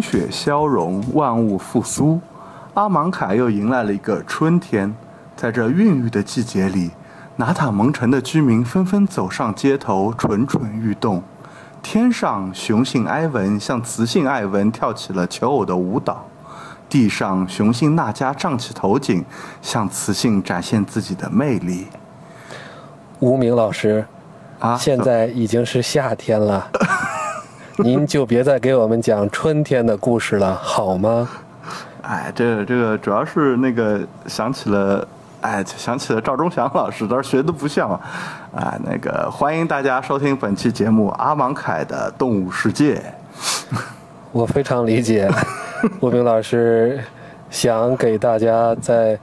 冰雪消融，万物复苏，阿芒凯又迎来了一个春天。在这孕育的季节里，拿塔蒙城的居民纷纷走上街头，蠢蠢欲动。天上，雄性埃文向雌性艾文跳起了求偶的舞蹈；地上，雄性娜迦胀起头颈，向雌性展现自己的魅力。无名老师，啊，现在已经是夏天了，您就别再给我们讲春天的故事了，好吗？哎，这个这个主要是那个想起了，哎，想起了赵忠祥老师，但是学的不像啊。哎，那个欢迎大家收听本期节目《阿芒凯的动物世界》。我非常理解，吴明老师想给大家在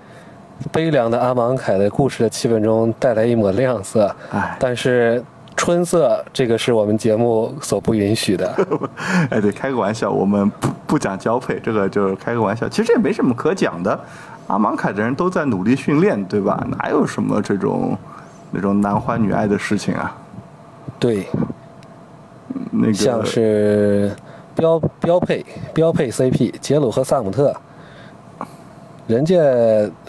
悲凉的阿芒凯的故事的气氛中带来一抹亮色，哎，但是春色这个是我们节目所不允许的。哎，对，开个玩笑，我们不不讲交配，这个就是开个玩笑。其实也没什么可讲的，阿芒凯的人都在努力训练，对吧？哪有什么这种那种男欢女爱的事情啊？对，那个像是标标配标配 CP 杰鲁和萨姆特，人家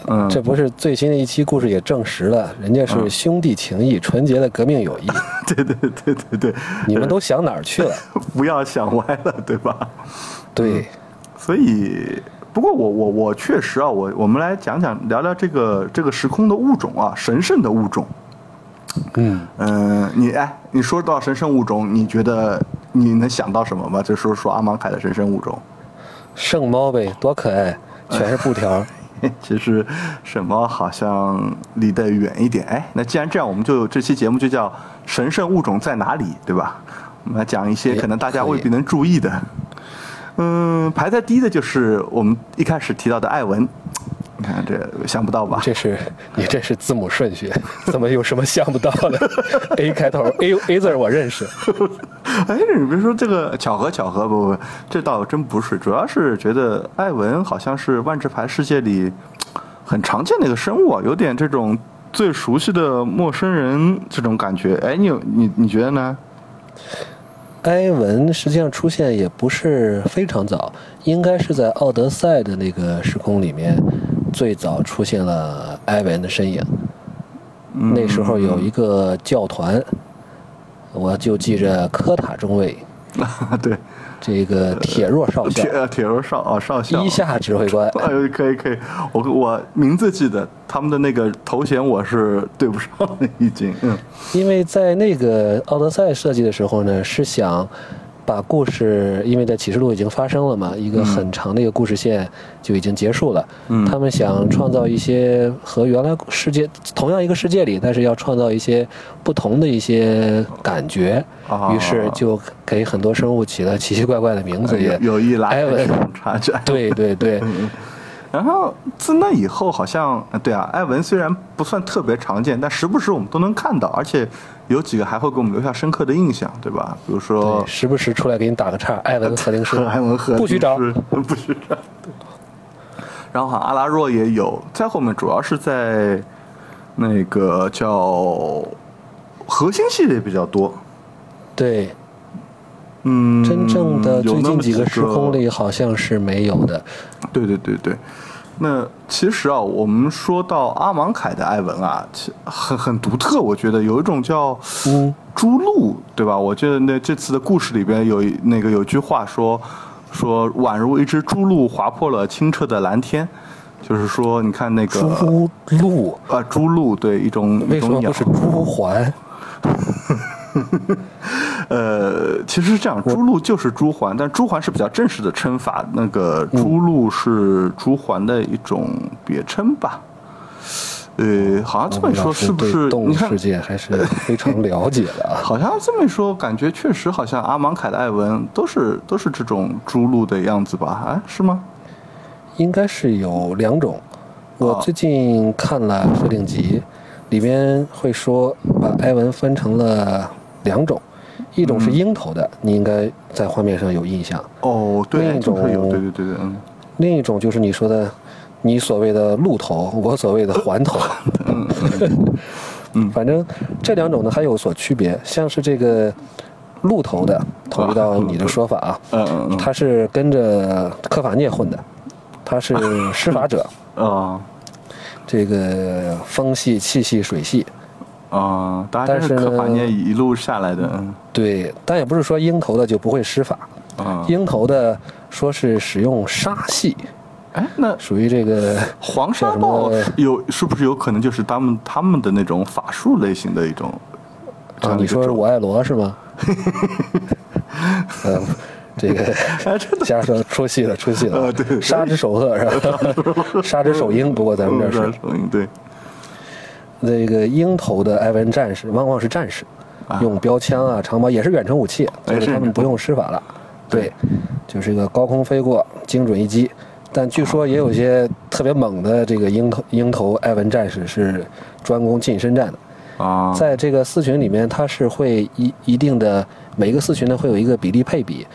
嗯这不是最新的一期故事也证实了，人家是兄弟情谊，纯洁的革命友谊。对对对对对，你们都想哪儿去了？不要想歪了，对吧？对，所以，不过我我我确实啊，我我们来讲讲聊聊这个这个时空的物种啊，神圣的物种。嗯，嗯、你哎，你说到神圣物种，你觉得你能想到什么吗？就说说阿芒凯的神圣物种。圣猫呗，多可爱，全是布条。其实什么好像离得远一点。哎，那既然这样，我们就这期节目就叫“神圣物种在哪里”，对吧？我们来讲一些哎可能大家未必能注意的。嗯，排在第一的就是我们一开始提到的艾文。你看这想不到吧？这是你这是字母顺序，怎么有什么想不到的？A 开头，A A 字我认识。哎，你别说这个巧合，巧合不不，这倒真不是，主要是觉得艾文好像是万智牌世界里很常见的一个生物啊，有点这种最熟悉的陌生人这种感觉。哎，你有你你觉得呢？埃文实际上出现也不是非常早，应该是在奥德赛的那个时空里面，最早出现了埃文的身影。那时候有一个教团，我就记着科塔中尉，对，这个铁若少校铁，呃铁若少啊少校。一下指挥官。哎呦，可以可以，我我名字记得，他们的那个头衔我是对不上了，已经。嗯因为在那个奥德赛设计的时候呢，是想把故事，因为在启示录已经发生了嘛，一个很长的一个故事线就已经结束了。嗯他们想创造一些和原来世界同样一个世界里，但是要创造一些不同的一些感觉，啊于是就给很多生物起了奇奇怪怪的名字，也有有意拉埃文开这种差距。对对对，然后自那以后，好像呃对啊，艾文虽然不算特别常见，但时不时我们都能看到，而且有几个还会给我们留下深刻的印象，对吧？比如说，时不时出来给你打个岔，艾文和林师，艾文和不许找，不许找。然后好像阿拉若也有，在后面主要是在那个叫核心系列比较多。对。嗯，真正的最近几个时空里好像是没有的。对对对对，那其实啊，我们说到阿芒凯的艾文啊，其很很独特，我觉得有一种叫嗯朱鹭，对吧？我记得那这次的故事里边有一那个有句话说说宛如一只朱鹭划破了清澈的蓝天，就是说你看那个朱鹭啊朱鹭对一种一种鸟为什么不是朱环？呃，其实是这样，朱鹭就是朱桓，但朱桓是比较正式的称法，那个朱鹭是朱桓的一种别称吧。呃，好像这么一说，是不是？动物世，界还是非常了解的啊。好像这么一说，感觉确实好像阿芒凯的艾文都是都是这种朱鹭的样子吧？啊，是吗？应该是有两种。我哦最近看了设定集，里面会说把艾文分成了两种，一种嗯。是鹰头的，你应该在画面上有印象；哦，对，另一种对对对对，嗯。另一种就是你说的，你所谓的鹿头，我所谓的环头。嗯反正这两种呢还有所区别，像是这个鹿头的，统一到你的说法啊，嗯嗯嗯，他是跟着科法涅混的，他是施法者，啊 这个风系、气系、水系，啊，但是呢科法涅一路下来的，嗯对，但也不是说鹰头的就不会施法，啊，鹰头的说是使用杀系，哎，那属于这个黄沙么？有是不是有可能就是他们他们的那种法术类型的一种？啊，你说是我爱罗是吗？嗯，这个瞎说出戏了，出戏了。呃对杀之首鹤是吧？杀之首鹰，不过咱们这是。对，那个鹰头的埃文战士，往往是战士，用标枪啊、长矛也是远程武器，哎就是是。他们不用施法了。对，就是一个高空飞过，精准一击。但据说也有些特别猛的这个鹰头鹰头埃文战士是专攻近身战的。啊，在这个四群里面，它是会一一定的每一个四群呢会有一个比例配比，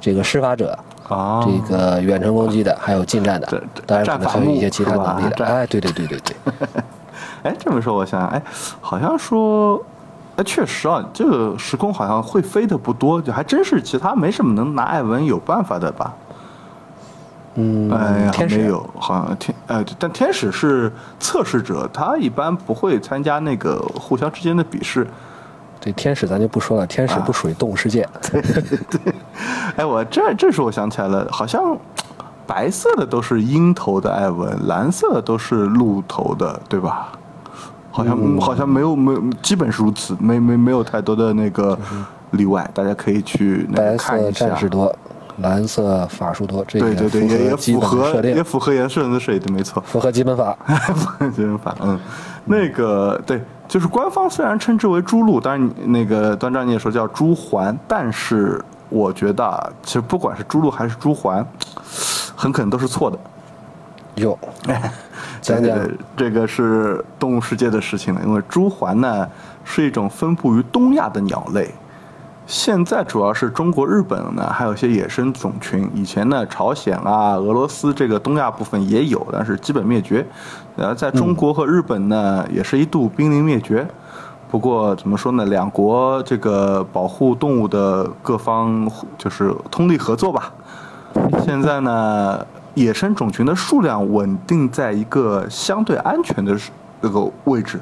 这个施法者，啊，这个远程攻击的，还有近战的。当然可能还有一些其他能力的。哎，对对对对对，哎，这么说我想想，哎，好像说，哎，确实啊，这个时空好像会飞的不多，就还真是其他没什么能拿艾文有办法的吧？嗯哎没有，好像天，呃，但天使是测试者，他一般不会参加那个互相之间的比试。对天使咱就不说了，天使不属于动物世界。对哎，我这这时候我想起来了，好像白色的都是鹰头的艾文，蓝色的都是鹿头的，对吧？好像、嗯好像没有没有，基本是如此，没没没有太多的那个例外，大家可以去那个看一下战。士多，蓝色法术多，这个对对对，也也符合也，符合颜色的设定，没错。符合基本法。符合基本法，嗯，那个对，就是官方虽然称之为朱鹿，但是那个端章你也说叫朱环，但是我觉得啊，其实不管是朱鹿还是朱环，很可能都是错的。有，讲讲这个这个是动物世界的事情了，因为朱鹮呢是一种分布于东亚的鸟类，现在主要是中国、日本呢还有一些野生种群。以前呢，朝鲜啊、俄罗斯这个东亚部分也有，但是基本灭绝。然后在中国和日本呢，也是一度濒临灭绝。不过怎么说呢，两国这个保护动物的各方就是通力合作吧。现在呢，野生种群的数量稳定在一个相对安全的这个位置，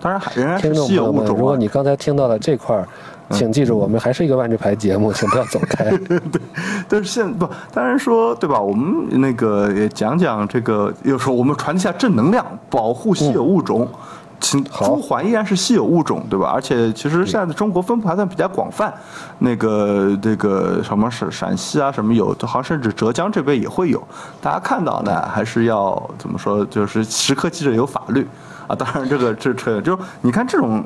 当然还仍然是稀有众朋友们，如果。你刚才听到了这块儿，请记住，我们还是一个万智牌节目，请不要走开。对但是现不，当然说对吧？我们那个也讲讲这个，有时候我们传递一下正能量，保护稀有物种。其好朱环依然是稀有物种，对吧？而且其实现在的中国分布还算比较广泛，那个这个什么陕陕西啊，什么有，好像甚至浙江这边也会有。大家看到呢，还是要怎么说？就是时刻记着有法律啊。当然，这个这这就是你看这种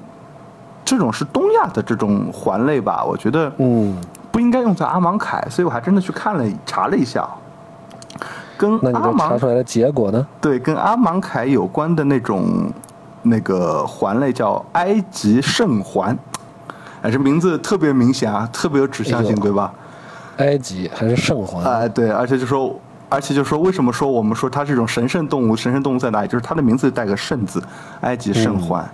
这种是东亚的这种环类吧？我觉得嗯，不应该用在阿芒凯，所以我还真的去看了查了一下，跟那你这查阿芒出来的结果呢？对跟阿芒凯有关的那种那个环类叫埃及圣环，哎，这名字特别明显啊，特别有指向性，对吧？埃及还是圣环？哎，对，而且就说，而且就说，为什么说我们说它是一种神圣动物？神圣动物在哪里？就是它的名字带个圣字，埃及圣环。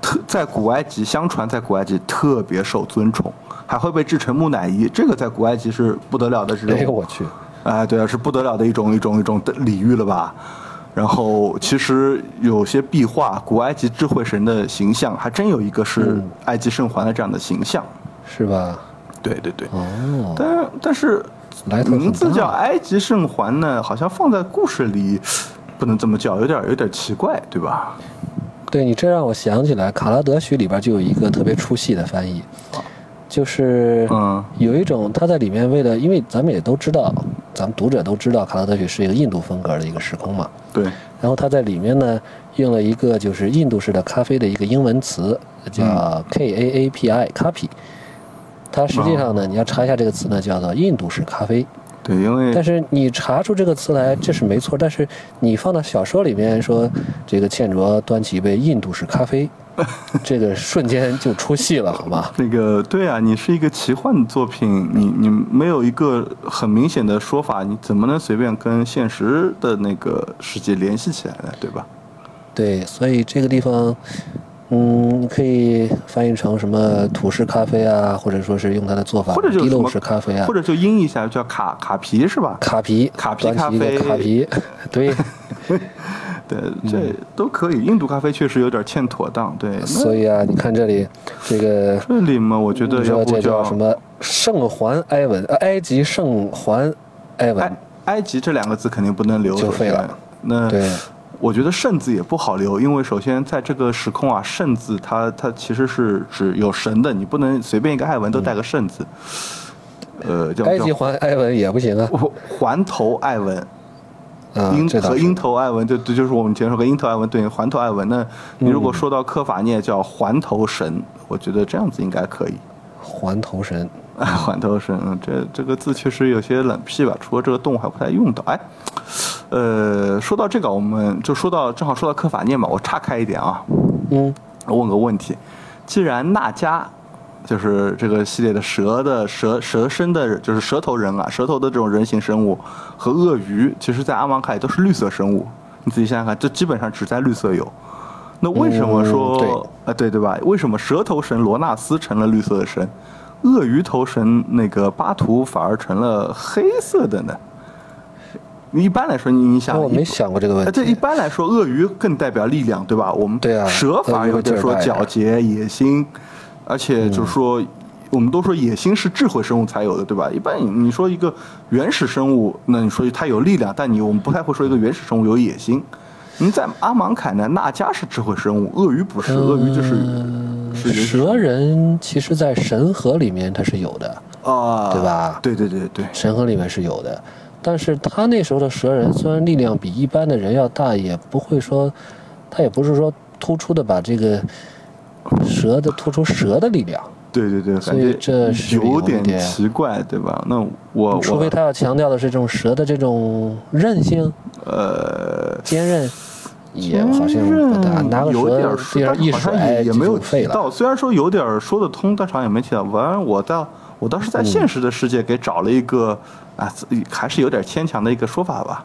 特在古埃及，相传在古埃及特别受尊崇，还会被制成木乃伊。这个在古埃及是不得了的这种哎呦我去，哎，对啊，是不得了的一种一种一种的礼遇了吧？然后其实有些壁画，古埃及智慧神的形象，还真有一个是嗯埃及圣环的这样的形象。是吧？对对对，哦，但但是名字叫埃及圣环呢，好像放在故事里不能这么叫，有点有点奇怪，对吧？对你这让我想起来，《卡拉德许》里边就有一个特别出戏的翻译，就是嗯有一种他在里面为了，因为咱们也都知道，咱们读者都知道，卡拉德许是一个印度风格的一个时空嘛。对，然后他在里面呢用了一个就是印度式的咖啡的一个英文词，叫 K A A P I 咖啡。它实际上呢，你要查一下这个词呢，叫做印度式咖啡。对，因为但是你查出这个词来，这是没错。但是你放到小说里面说，这个倩卓端起一杯印度式咖啡，这个瞬间就出戏了，好吗？那个对啊，你是一个奇幻作品，你你没有一个很明显的说法，你怎么能随便跟现实的那个世界联系起来呢？对吧？对，所以这个地方嗯，可以翻译成什么土式咖啡啊，或者说是用它的做法或者就滴漏什么式咖啡啊或，者就音一下叫卡卡皮是吧？卡皮卡皮咖啡卡皮，对，对，嗯这都可以。印度咖啡确实有点欠妥当，对。所以啊，你看这里这个这里嘛，我觉得要这叫什么圣环埃文？呃，埃及圣环埃文埃，埃及这两个字肯定不能留，就废了。那对，我觉得圣字也不好留，因为首先在这个时空啊，圣字它它其实是指有神的，你不能随便一个埃文都带个圣字。呃，叫埃及环埃文也不行啊，环头埃文，啊，鹰这倒是和鹰头爱文，对对，就是我们前面说和鹰头爱文对应环头爱文。那你嗯如果说到科法涅叫环头神，我觉得这样子应该可以。环头神，啊，环头神，嗯，这这个字确实有些冷僻吧，除了这个动物还不太用到。哎，呃，说到这个，我们就说到正好说到科法涅嘛，我岔开一点啊，嗯，我问个问题，既然纳迦就是这个系列的蛇的蛇蛇身的，就是蛇头人啊，蛇头的这种人形生物和鳄鱼，其实在阿芒卡也都是绿色生物。你仔细想想看，这基本上只在绿色有。那为什么说嗯对啊、对对吧？为什么蛇头神罗纳斯成了绿色的神，鳄鱼头神那个巴图反而成了黑色的呢？一般来说，你你想，一我没想过这个问题，这一。般来说，鳄鱼更代表力量，对吧？我们对啊蛇反而有点说皎洁、野心，而且就是说，我们都说野心是智慧生物才有的，对吧？一般你你说一个原始生物，那你说它有力量，但你我们不太会说一个原始生物有野心。你在阿芒凯呢，纳迦是智慧生物，鳄鱼不是，鳄鱼就是是蛇人其实，在神河里面它是有的，啊，对吧对对对对，神河里面是有的，但是他那时候的蛇人虽然力量比一般的人要大，也不会说，他也不是说突出的把这个蛇的突出蛇的力量，对对对，所以这是有点奇怪，对吧？那我我除非他要强调的是这种蛇的这种韧性、呃。坚韧，也好像不大，拿个有点说，好像也也没有。提到。虽然说有点儿说得通，但是好像也没提到。完了，我倒我倒是在现实的世界给找了一个、啊，还是有点牵强的一个说法吧，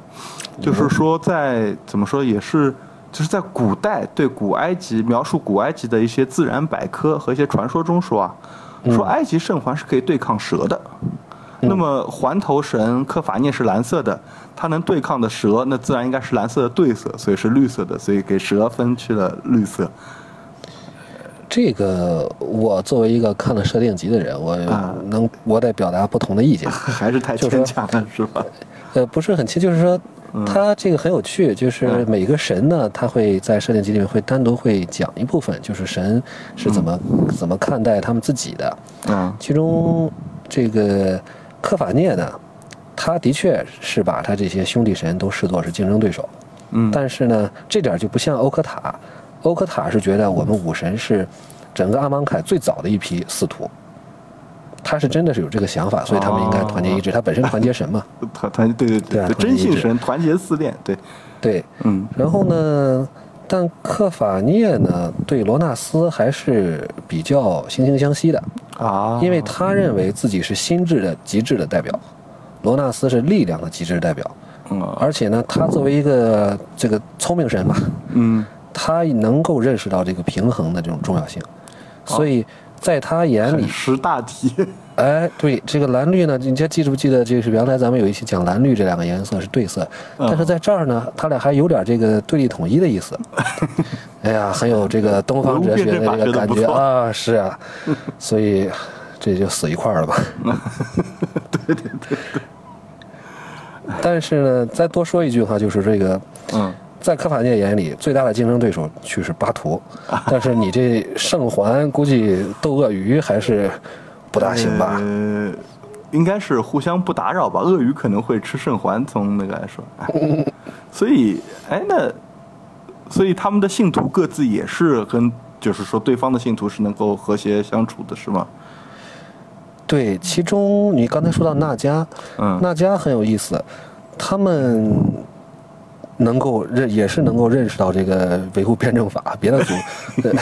就是说在怎么说也是。就是在古代对古埃及描述古埃及的一些自然百科和一些传说中说啊，说埃及圣环是可以对抗蛇的，那么环头神科法涅是蓝色的，它能对抗的蛇，那自然应该是蓝色的对色，所以是绿色的，所以给蛇分去了绿色。这个我作为一个看了设定集的人，我啊能我得表达不同的意见。还是太就是牵强了，是吧？呃，不是很清，就是说，它这个很有趣，就是嗯。每个神呢，他会在设定集里面会单独会讲一部分，就是神是怎么、怎么看待他们自己的。嗯。其中这个科法涅呢，他的确是把他这些兄弟神都视作是竞争对手，嗯，但是呢，这点就不像欧科塔，欧科塔是觉得我们武神是整个阿芒凯最早的一批司徒。他是真的是有这个想法，所以他们应该团结一致。他本身团结神嘛，团团对对对真性神团结四恋，对，对。嗯。然后呢，但克法涅呢对罗纳斯还是比较惺惺相惜的，啊，因为他认为自己是心智的极致的代表，罗纳斯是力量的极致代表，嗯。而且呢，他作为一个这个聪明神嘛，嗯。他能够认识到这个平衡的这种重要性，所以在他眼里，很识大体，哎，对这个蓝绿呢，你家记不记得？就是原来咱们有一期讲蓝绿这两个颜色是对色，嗯但是在这儿呢，他俩还有点这个对立统一的意思。哎呀，很有这个东方哲学的这个感觉啊，是啊，所以这就死一块儿了吧？对对对，但是呢，再多说一句哈，就是这个。嗯在科法界眼里，最大的竞争对手却是巴图，但是你这圣环估计斗鳄鱼还是不大行吧？呃，应该是互相不打扰吧。鳄鱼可能会吃圣环，从那个来说，哎 所以哎那，所以他们的信徒各自也是跟，就是说对方的信徒是能够和谐相处的，是吗？对，其中你刚才说到纳迦，嗯纳迦很有意思，他们能够认也是能够认识到这个维护辩证法，别的族，对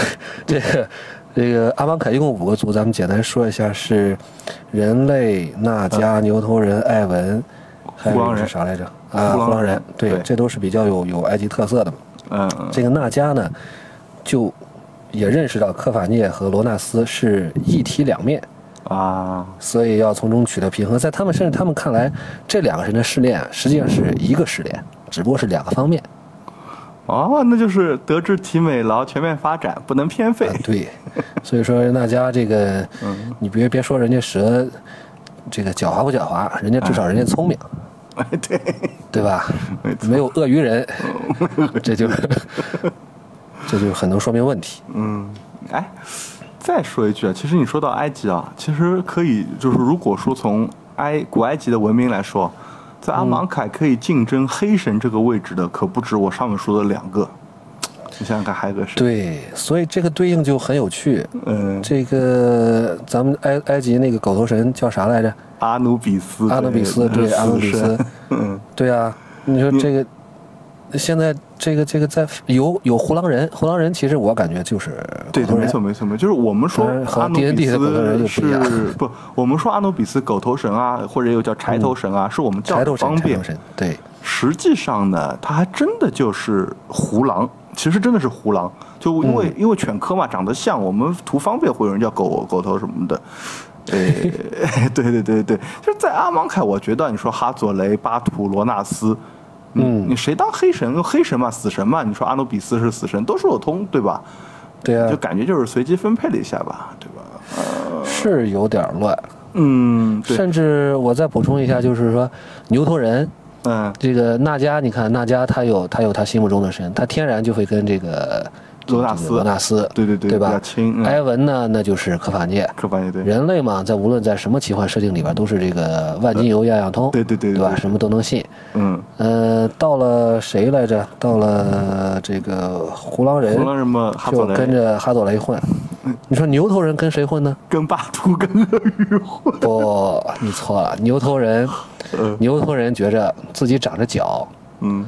这个这个阿芒凯一共五个族，咱们简单说一下是人类、纳迦、牛头人、艾文，还有一个是啥来着？啊，胡狼人人，对，对这都是比较有有埃及特色的嘛。嗯嗯这个纳迦呢，就也认识到科法涅和罗纳斯是一体两面，啊，所以要从中取得平衡。在他们甚至他们看来，这两个人的试炼啊实际上是一个试炼，只不过是两个方面。哦，那就是德智体美劳全面发展，不能偏废啊，。对，所以说大家这个，嗯你别别说人家蛇，这个狡猾不狡猾，人家至少人家聪明，哎，对，对吧？没有鳄鱼人，这就 这就很能说明问题。嗯，哎，再说一句啊，其实你说到埃及啊，其实可以就是如果说从埃古埃及的文明来说，在阿芒凯可以竞争黑神这个位置的，可不止我上面说的两个。你想想看，还有个谁？，对，所以这个对应就很有趣。嗯，这个咱们埃埃及那个狗头神叫啥来着？阿努比斯，阿努比斯，对对，阿努比斯，嗯，对啊。你说这个，现在这个这个在有有胡狼人，胡狼人其实我感觉就是对，狗头人没错没错没错，就是我们说和阿努比斯又不一样是不，我们说阿努比斯狗头神啊，或者又叫柴头神啊，是我们叫柴头神，方便柴头。神，对，实际上呢，它还真的就是胡狼，其实真的是胡狼，就因为、因为犬科嘛，长得像，我们图方便会有人叫狗狗头什么的。呃，对对对对，就是在阿芒凯，我觉得你说哈佐雷、巴图、罗纳斯，嗯你谁当黑神？用黑神嘛，死神嘛，你说阿努比斯是死神，都说得通，对吧？对啊就，感觉就是随机分配了一下吧，对吧？是有点乱。嗯，对，甚至我再补充一下，就是说牛头人嗯，这个纳迦，你看纳迦他有他有他心目中的神，他天然就会跟这个罗纳斯罗纳斯，对对对对吧埃文呢，那就是科法涅。科法涅对，人类嘛，在无论在什么奇幻设定里边，都是这个万金油样样通，对对对对对吧？什么都能信。嗯，呃，到了谁来着？到了这个胡狼人胡狼人嘛就跟着哈佐雷混。你说牛头人跟谁混呢？跟霸图跟鳄鱼混，不，你错了。牛头人，呃牛头人觉着自己长着脚，嗯，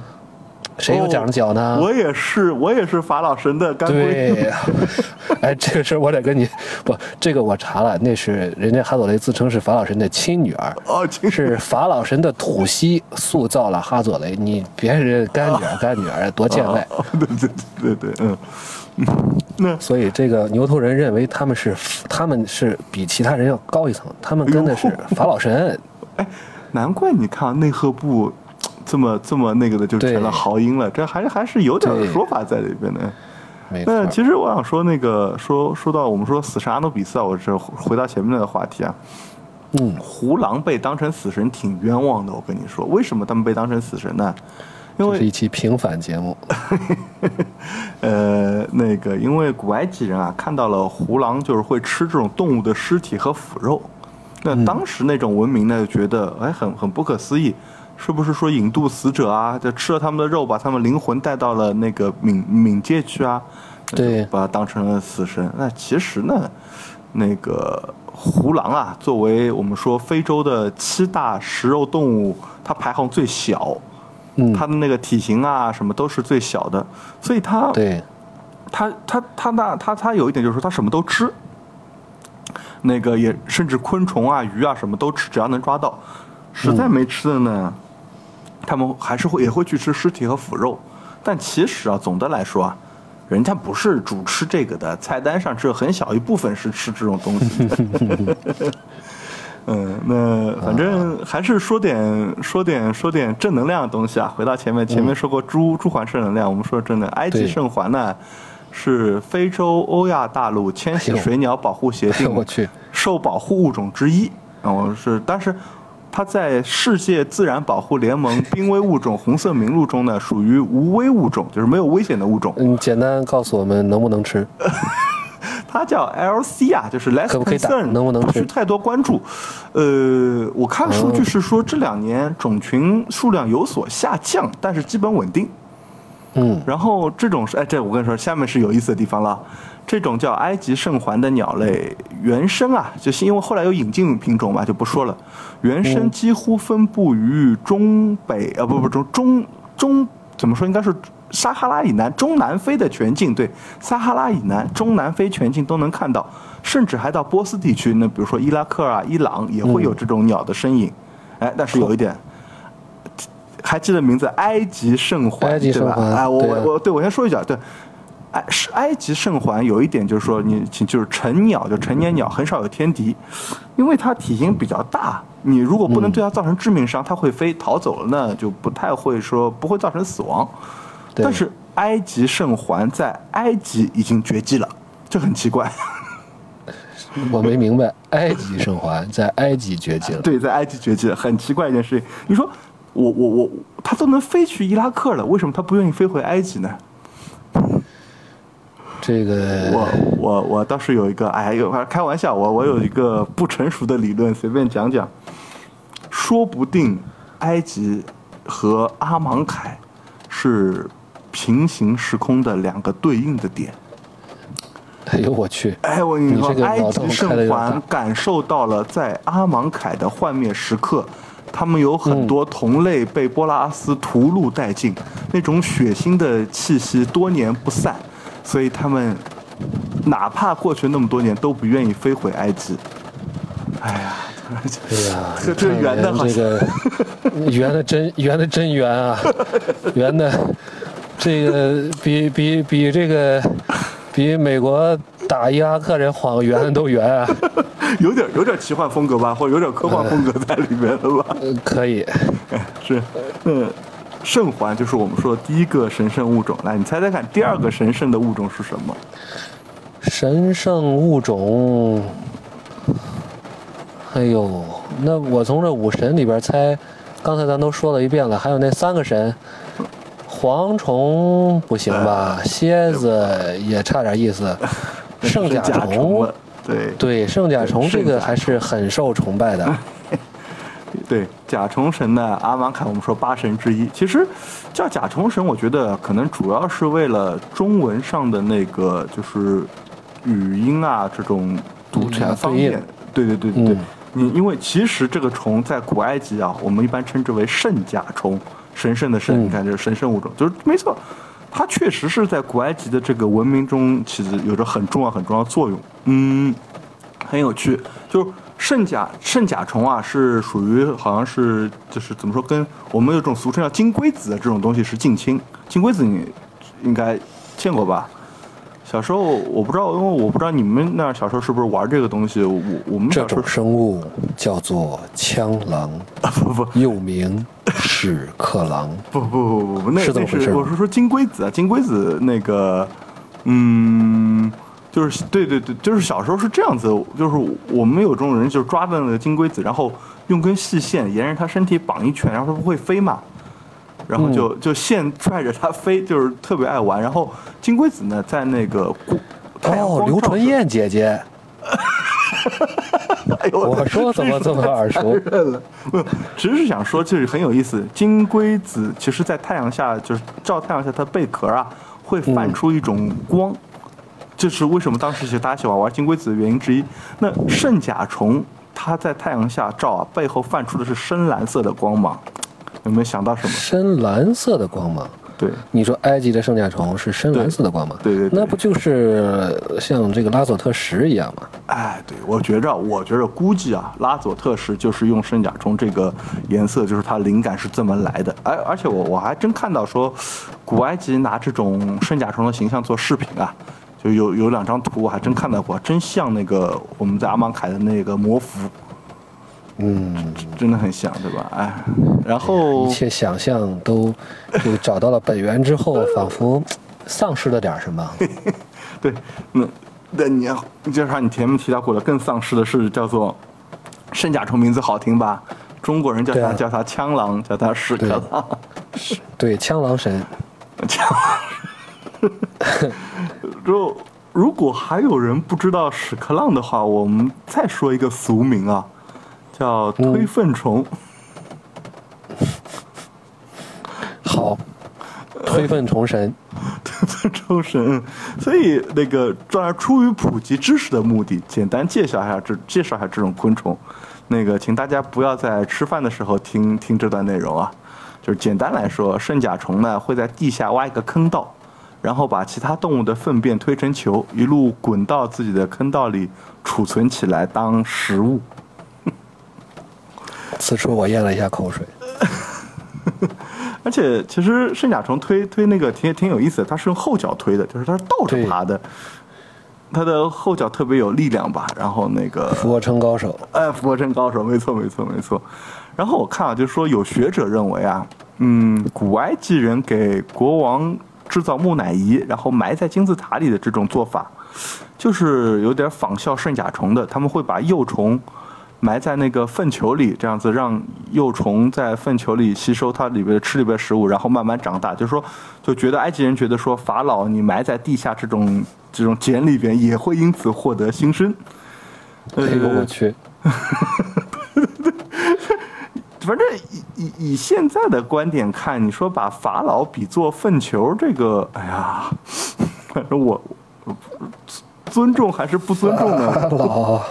谁有长着脚呢？我也是，我也是法老神的干闺女对，哎，这个事儿我得跟你不，这个我查了，那是人家哈佐雷自称是法老神的亲女儿，哦，亲是法老神的土息塑造了哈佐雷，你别人干女儿干女儿多见外。哦对对对对对，嗯，嗯那所以这个牛头人认为他们是他们是比其他人要高一层，他们跟的是法老神。哎，难怪你看内赫部这么这么那个的，就成了豪英了，这还是还是有点说法在里边的。那，其实我想说，那个说说到我们说死神阿努比斯啊，我是回到前面那个话题啊，嗯，胡狼被当成死神挺冤枉的。我跟你说，为什么他们被当成死神呢？因为是一期平反节目。呃，那个，因为古埃及人啊，看到了胡狼就是会吃这种动物的尸体和腐肉，那当时那种文明呢，就觉得哎，很很不可思议，是不是说引渡死者啊，就吃了他们的肉，把他们灵魂带到了那个冥冥界去啊？对把它当成了死神。那其实呢，那个胡狼啊，作为我们说非洲的七大食肉动物，它排行最小。嗯，它的那个体型啊，什么都是最小的，所以它对，它它它那它它有一点就是说它什么都吃，那个也甚至昆虫啊、鱼啊什么都吃，只要能抓到。实在没吃的呢，他们还是会也会去吃尸体和腐肉。但其实啊，总的来说啊，人家不是主吃这个的，菜单上只有很小一部分是吃这种东西的。嗯，那反正还是说点说点说点正能量的东西啊。回到前面，前面说过猪猪环正能量，我们说真的。埃及圣环呢，是非洲欧亚大陆迁徙水鸟保护协定 受保护物种之一。哦，是，但是它在世界自然保护联盟 濒危物种红色名录中呢，属于无危物种，就是没有危险的物种。嗯，简单告诉我们能不能吃？它叫 LC 啊，就是 less concern，能不能吃不需太多关注。呃，我看数据是说这两年种群数量有所下降，但是基本稳定。嗯，然后这种是，哎，这我跟你说，下面是有意思的地方了。这种叫埃及圣环的鸟类，原生啊，就是因为后来有引进品种嘛，就不说了。原生几乎分布于中北，呃，不不中中中怎么说？应该是撒哈拉以南、中南非的全境，对，撒哈拉以南、中南非全境都能看到，甚至还到波斯地区，那比如说伊拉克啊、伊朗也会有这种鸟的身影。哎，但是有一点。还记得名字埃及圣环，对吧？哎，我对啊我我对我先说一下，对，埃是埃及圣环有一点就是说你就是成鸟就成年鸟很少有天敌，因为它体型比较大，你如果不能对它造成致命伤，它会飞逃走了，呢就不太会说不会造成死亡。但是埃及圣环在埃及已经绝迹了，这很奇怪。我没明白，埃及圣环在埃及绝迹了。对，在埃及绝迹了，很奇怪一件事情。你说我我我，它都能飞去伊拉克了，为什么它不愿意飞回埃及呢？这个我我我倒是有一个，哎，有开玩笑，我我有一个不成熟的理论，随便讲讲。说不定埃及和阿芒凯是平行时空的两个对应的点。哎呦我去，哎，我跟你说埃及圣环感受到了在阿芒凯的幻灭时刻，他们有很多同类被波拉斯屠戮殆尽，那种血腥的气息多年不散，所以他们哪怕过去那么多年都不愿意飞回埃及。哎呀，这这圆的好这个 圆的真圆的真圆啊，圆的这个比比比这个比美国打伊拉克人谎圆的都圆啊，有点有点奇幻风格吧，或者有点科幻风格在里面了吧？呃可以。是，嗯，圣环就是我们说的第一个神圣物种。来，你猜猜看，第二个神圣的物种是什么？神圣物种，哎呦，那我从这五神里边猜，刚才咱都说了一遍了，还有那三个神，蝗虫不行吧？蝎子也差点意思，圣甲甲虫，对对，圣甲虫这个还是很受崇拜的。对，甲虫神呢，阿芒凯我们说八神之一，其实叫甲虫神，我觉得可能主要是为了中文上的那个就是语音啊这种读起来方便。对对对对对，嗯。你因为其实这个虫在古埃及啊，我们一般称之为圣甲虫，神圣的圣，嗯。你看这是神圣物种，就是没错，它确实是在古埃及的这个文明中其实有着很重要很重要的作用。嗯，很有趣，就是圣甲圣甲虫啊，是属于好像是就是怎么说，跟我们有种俗称叫金龟子的这种东西是近亲。金龟子你应该见过吧？小时候我不知道，因为我不知道你们那儿小时候是不是玩这个东西。我我们这小时候种生物叫做枪狼，不不又名屎壳郎。不不不不不，那那是这么回事吗是我是说金龟子啊，金龟子那个，嗯，就是对对对，就是小时候是这样子，就是我们有这种人就是抓的那个金龟子，然后用根细线沿着它身体绑一圈，然后它不会飞嘛，然后就、就线拽着它飞，就是特别爱玩。然后金龟子呢，在那个光太阳哦，刘纯燕姐姐，哎呦我说怎么这么耳熟？不，只是想说，就是很有意思。金龟子其实，在太阳下，就是照太阳下，它贝壳啊会泛出一种光，这是为什么当时其实大家喜欢玩金龟子的原因之一。那圣甲虫它在太阳下照啊，背后泛出的是深蓝色的光芒，有没有想到什么？深蓝色的光芒。对，你说埃及的圣甲虫是深蓝色的光芒，对对对那不就是像这个拉佐特石一样吗？哎，对，我觉着，我觉着估计啊，拉佐特石就是用圣甲虫这个颜色，就是它灵感是这么来的。而而且我我还真看到说，古埃及拿这种圣甲虫的形象做饰品啊，就有有两张图，我还真看到过，真像那个我们在阿芒凯的那个魔符，嗯，真的很像，对吧？哎，然后一切想象都就找到了本源之后，仿佛丧失了点什么。对，那那你要就像你前面提到过的，更丧失的是叫做圣甲虫，名字好听吧？中国人叫他叫它枪狼，叫它屎壳郎。对，枪狼神，枪狼。如如果还有人不知道屎壳郎的话，我们再说一个俗名啊，叫推粪虫。好，推粪虫神。推粪虫神，所以那个当然出于普及知识的目的，简单介绍一下这介绍一下这种昆虫。那个，请大家不要在吃饭的时候听听这段内容啊。就是简单来说，圣甲虫呢会在地下挖一个坑道，然后把其他动物的粪便推成球，一路滚到自己的坑道里储存起来当食物。此处我咽了一下口水。而且其实圣甲虫推推那个挺挺有意思的，它是用后脚推的，就是它是倒着爬的，它的后脚特别有力量吧，然后那个俯卧撑高手，哎，俯卧撑高手，没错，没错，没错。然后我看啊，就是说有学者认为啊，嗯，古埃及人给国王制造木乃伊，然后埋在金字塔里的这种做法，就是有点仿效圣甲虫的。他们会把幼虫埋在那个粪球里，这样子让幼虫在粪球里吸收它里边吃里边食物，然后慢慢长大。就是说，就觉得埃及人觉得说，法老你埋在地下这种这种茧里边，也会因此获得新生。呃哎呦我去，反正以以以现在的观点看，你说把法老比作粪球，这个，哎呀，反 正我我尊重还是不尊重呢？法老，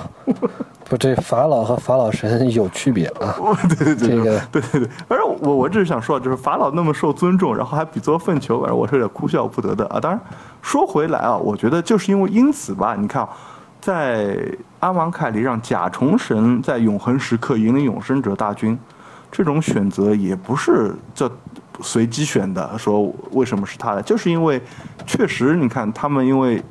不，这法老和法老神有区别啊。对对对，这个对对对，反正我我只是想说，就是法老那么受尊重，然后还比作粪球，反正我是有点哭笑不得的啊。当然，说回来啊，我觉得就是因为因此吧，你看啊，在阿芒凯里让甲虫神在永恒时刻引领永生者大军，这种选择也不是这随机选的，说为什么是他的，就是因为确实你看他们因为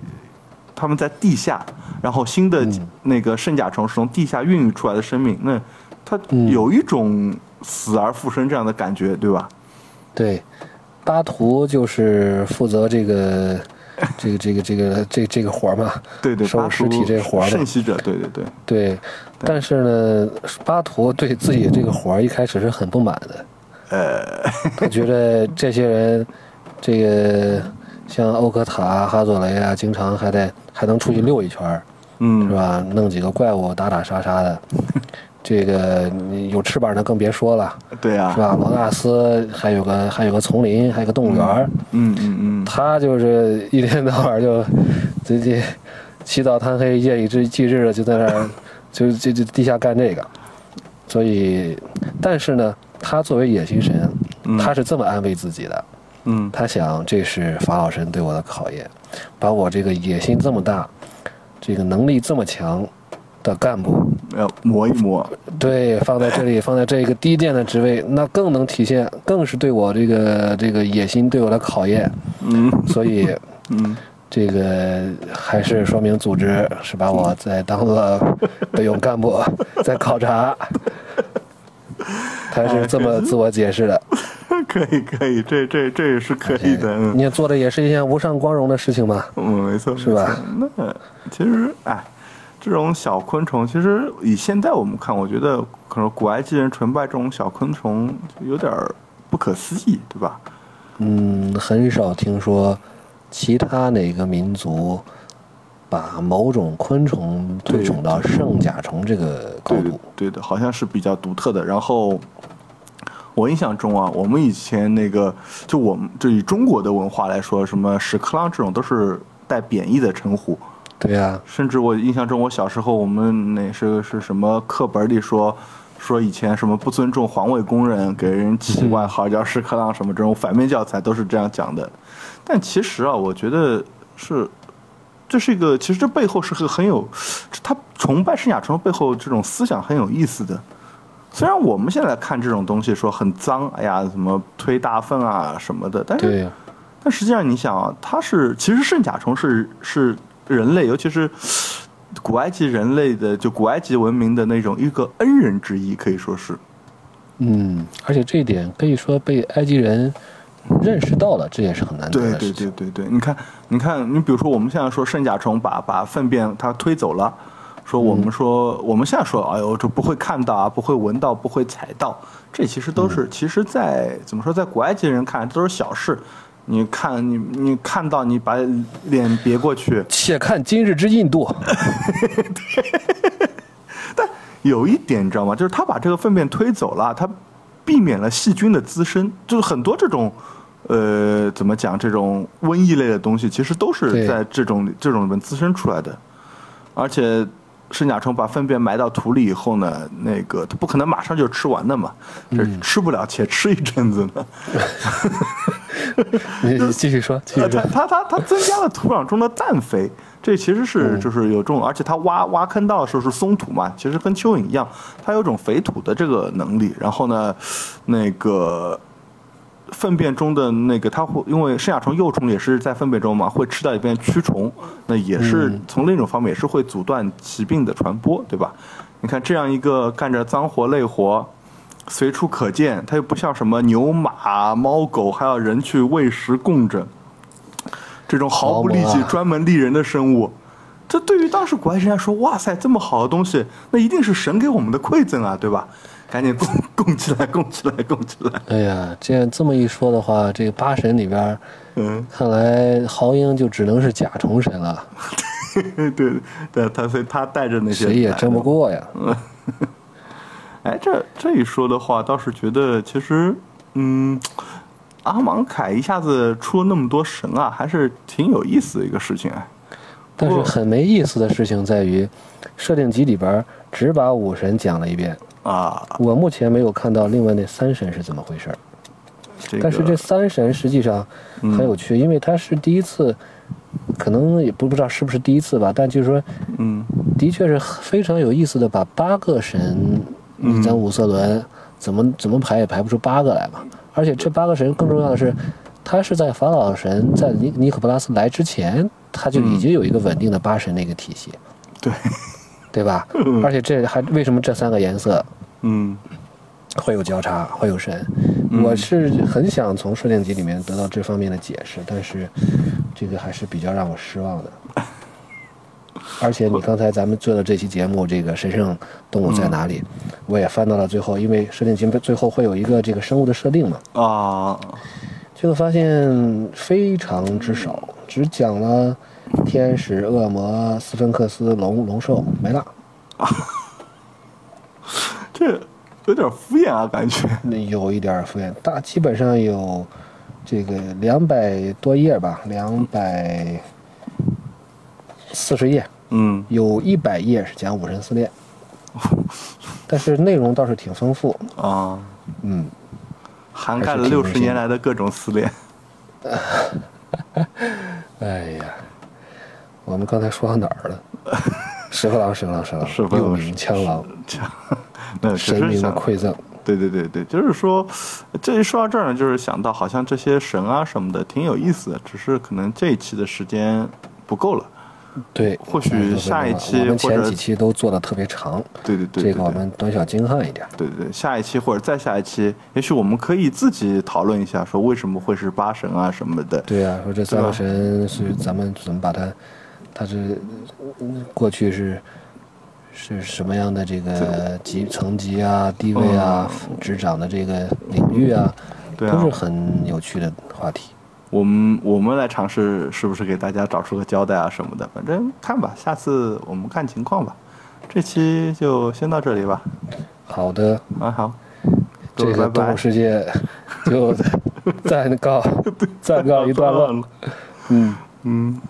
他们在地下，然后新的那个圣甲虫是从地下孕育出来的生命，那它有一种死而复生这样的感觉，对吧？对，巴图就是负责这个 这个这个这个这这个活儿嘛，对对，巴收尸体图这活儿的圣。袭者，对对对，对，但是呢，巴图对自己这个活儿一开始是很不满的，呃，他觉得这些人，这个像欧科塔、哈佐雷啊，经常还得还能出去溜一圈儿，嗯，是？吧？弄几个怪物打打杀杀的，这个有翅膀的更别说了，对啊是，吧？罗纳斯还有个还有个丛林，还有个动物园儿，嗯嗯嗯，他就是一天到晚就这这起早贪黑、夜以继继日的就在那儿就就就地下干这个，所以，但是呢，他作为野心神，嗯他是这么安慰自己的，嗯。他想这是法老神对我的考验，把我这个野心这么大，这个能力这么强的干部，要磨一磨，对，放在这里，放在这个低贱的职位，那更能体现，更是对我这个这个野心对我的考验，嗯。所以。嗯，这个还是说明组织是把我在当做备用干部在考察，他是这么自我解释的。可以可以，这这这也是可以的，嗯你做的也是一件无上光荣的事情嘛。嗯，没错，是吧？那其实，哎，这种小昆虫，其实以现在我们看，我觉得可能古埃及人崇拜这种小昆虫有点不可思议，对吧？嗯，很少听说其他哪个民族把某种昆虫推崇到圣甲虫这个高度。对的，好像是比较独特的。然后我印象中啊，我们以前那个，就我们就以中国的文化来说，什么屎壳郎这种都是带贬义的称呼。对呀、甚至我印象中，我小时候我们那是是什么课本里说说以前什么不尊重环卫工人，给人起外号叫屎壳郎什么这种反面教材都是这样讲的。但其实啊，我觉得是这是一个，其实这背后是个很有，他崇拜圣甲虫背后这种思想很有意思的。虽然我们现在看这种东西说很脏，哎呀，什么推大粪啊什么的，但是对，但实际上，你想啊，它是其实圣甲虫是是人类，尤其是古埃及人类的，就古埃及文明的那种一个恩人之一，可以说是。嗯，而且这一点可以说被埃及人认识到了，这也是很难得对对的事情。对对对，你看，你看，你比如说我们现在说圣甲虫把把粪便它推走了，说我们说、我们现在说，哎呦，这不会看到啊，不会闻到，不会踩到，这其实都是，其实在怎么说，在古埃及人看都是小事。你看，你你看到你把脸别过去，且看今日之印度，但有一点你知道吗？就是他把这个粪便推走了，他避免了细菌的滋生，就是很多这种。呃，怎么讲？这种瘟疫类的东西，其实都是在这种这种里面滋生出来的。而且，圣甲虫把粪便埋到土里以后呢，那个它不可能马上就吃完的嘛，这吃不了，且吃一阵子呢。你你继续说，继呃，续说。它它它它增加了土壤中的氮肥，这其实是就是有这种，而且它挖挖坑道的时候是松土嘛，其实跟蚯蚓一样，它有种肥土的这个能力。然后呢，那个粪便中的那个，它会因为圣甲虫幼虫也是在粪便中嘛，会吃到里边蛆虫，那也是从另一种方面也是会阻断疾病的传播，对吧？你看这样一个干着脏活累活，随处可见，它又不像什么牛马猫狗还要人去喂食供着，这种毫不利己、专门利人的生物。这对于当时古埃及人来说，哇塞，这么好的东西，那一定是神给我们的馈赠啊，对吧？赶紧供 供起来，供起来，供起来！哎呀，这样这么一说的话，这个八神里边，嗯，看来豪英就只能是甲虫神了。对对，他所以他带着那些，谁也争不过呀。哎，这这一说的话，倒是觉得其实，嗯，阿芒凯一下子出了那么多神啊，还是挺有意思的一个事情啊。但是很没意思的事情在于，设定集里边只把武神讲了一遍啊。我目前没有看到另外那三神是怎么回事儿。但是这三神实际上很有趣，因为他是第一次，可能也不不知道是不是第一次吧。但就是说，嗯，的确是非常有意思的，把八个神，你讲五色轮怎么怎么排也排不出八个来嘛。而且这八个神更重要的是，他是在法老神在尼尼可布拉斯来之前。他就已经有一个稳定的八神那个体系，对，对吧？而且这还为什么这三个颜色，嗯，会有交叉，会有神？我是很想从设定集里面得到这方面的解释，但是这个还是比较让我失望的。而且你刚才咱们做的这期节目，这个神圣动物在哪里？我也翻到了最后，因为设定集最后会有一个这个生物的设定嘛。啊。结果发现非常之少，只讲了天使、恶魔、斯芬克斯、龙、龙兽，没了。啊 这有点敷衍啊，感觉。有一点敷衍，大基本上有这个两百多页吧，两百四十页。嗯。有一百页是讲五神四炼，但是内容倒是挺丰富。啊。嗯。涵盖了六十年来的各种撕裂。哎呀，我们刚才说到哪儿了？石佛郎，石佛郎，石佛郎，又名枪狼，枪，神明的馈赠。对对对对，就是说，这一说到这儿呢，就是想到好像这些神啊什么的挺有意思的，只是可能这一期的时间不够了。对，或许下一期或者前几期都做的特别长，对对对，这个我们短小精悍一点。对对对，下一期或者再下一期，也许我们可以自己讨论一下，说为什么会是八神啊什么的。对啊，说这三个神是咱们怎么把它，它是过去是是什么样的这个级层级啊、地位啊、执掌的这个领域啊，都是很有趣的话题。我们我们来尝试，是不是给大家找出个交代啊什么的？反正看吧，下次我们看情况吧。这期就先到这里吧。好的，啊好，这个动物世界就 暂告 暂告一段落。嗯嗯，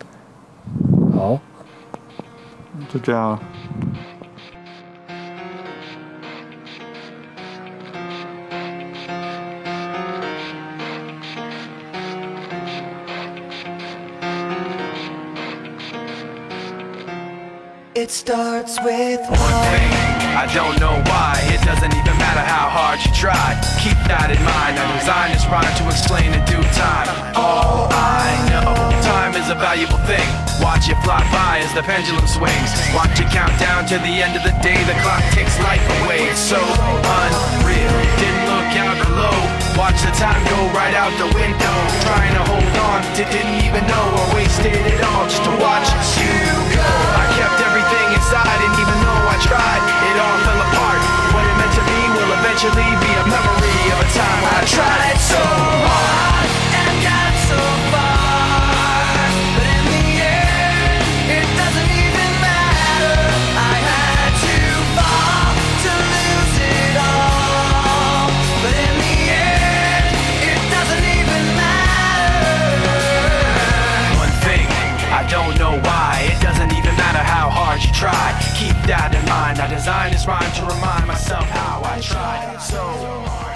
好，就这样。It starts with one thing. I don't know why. It doesn't even matter how hard you try. Keep that in mind. I designed this rhyme to explain in due time. All I know, time is a valuable thing. Watch it fly by as the pendulum swings. Watch it count down to the end of the day. The clock takes life away. It's so unreal. Didn't look out below. Watch the time go right out the window. Trying to hold on to didn't even know I wasted it all just to watch you go. I kept everything inside, and even though I tried, it all fell apart. What it meant to be will eventually be a memory of a time I tried so hard hard. Keep that in mind. I designed this rhyme to remind myself how I tried so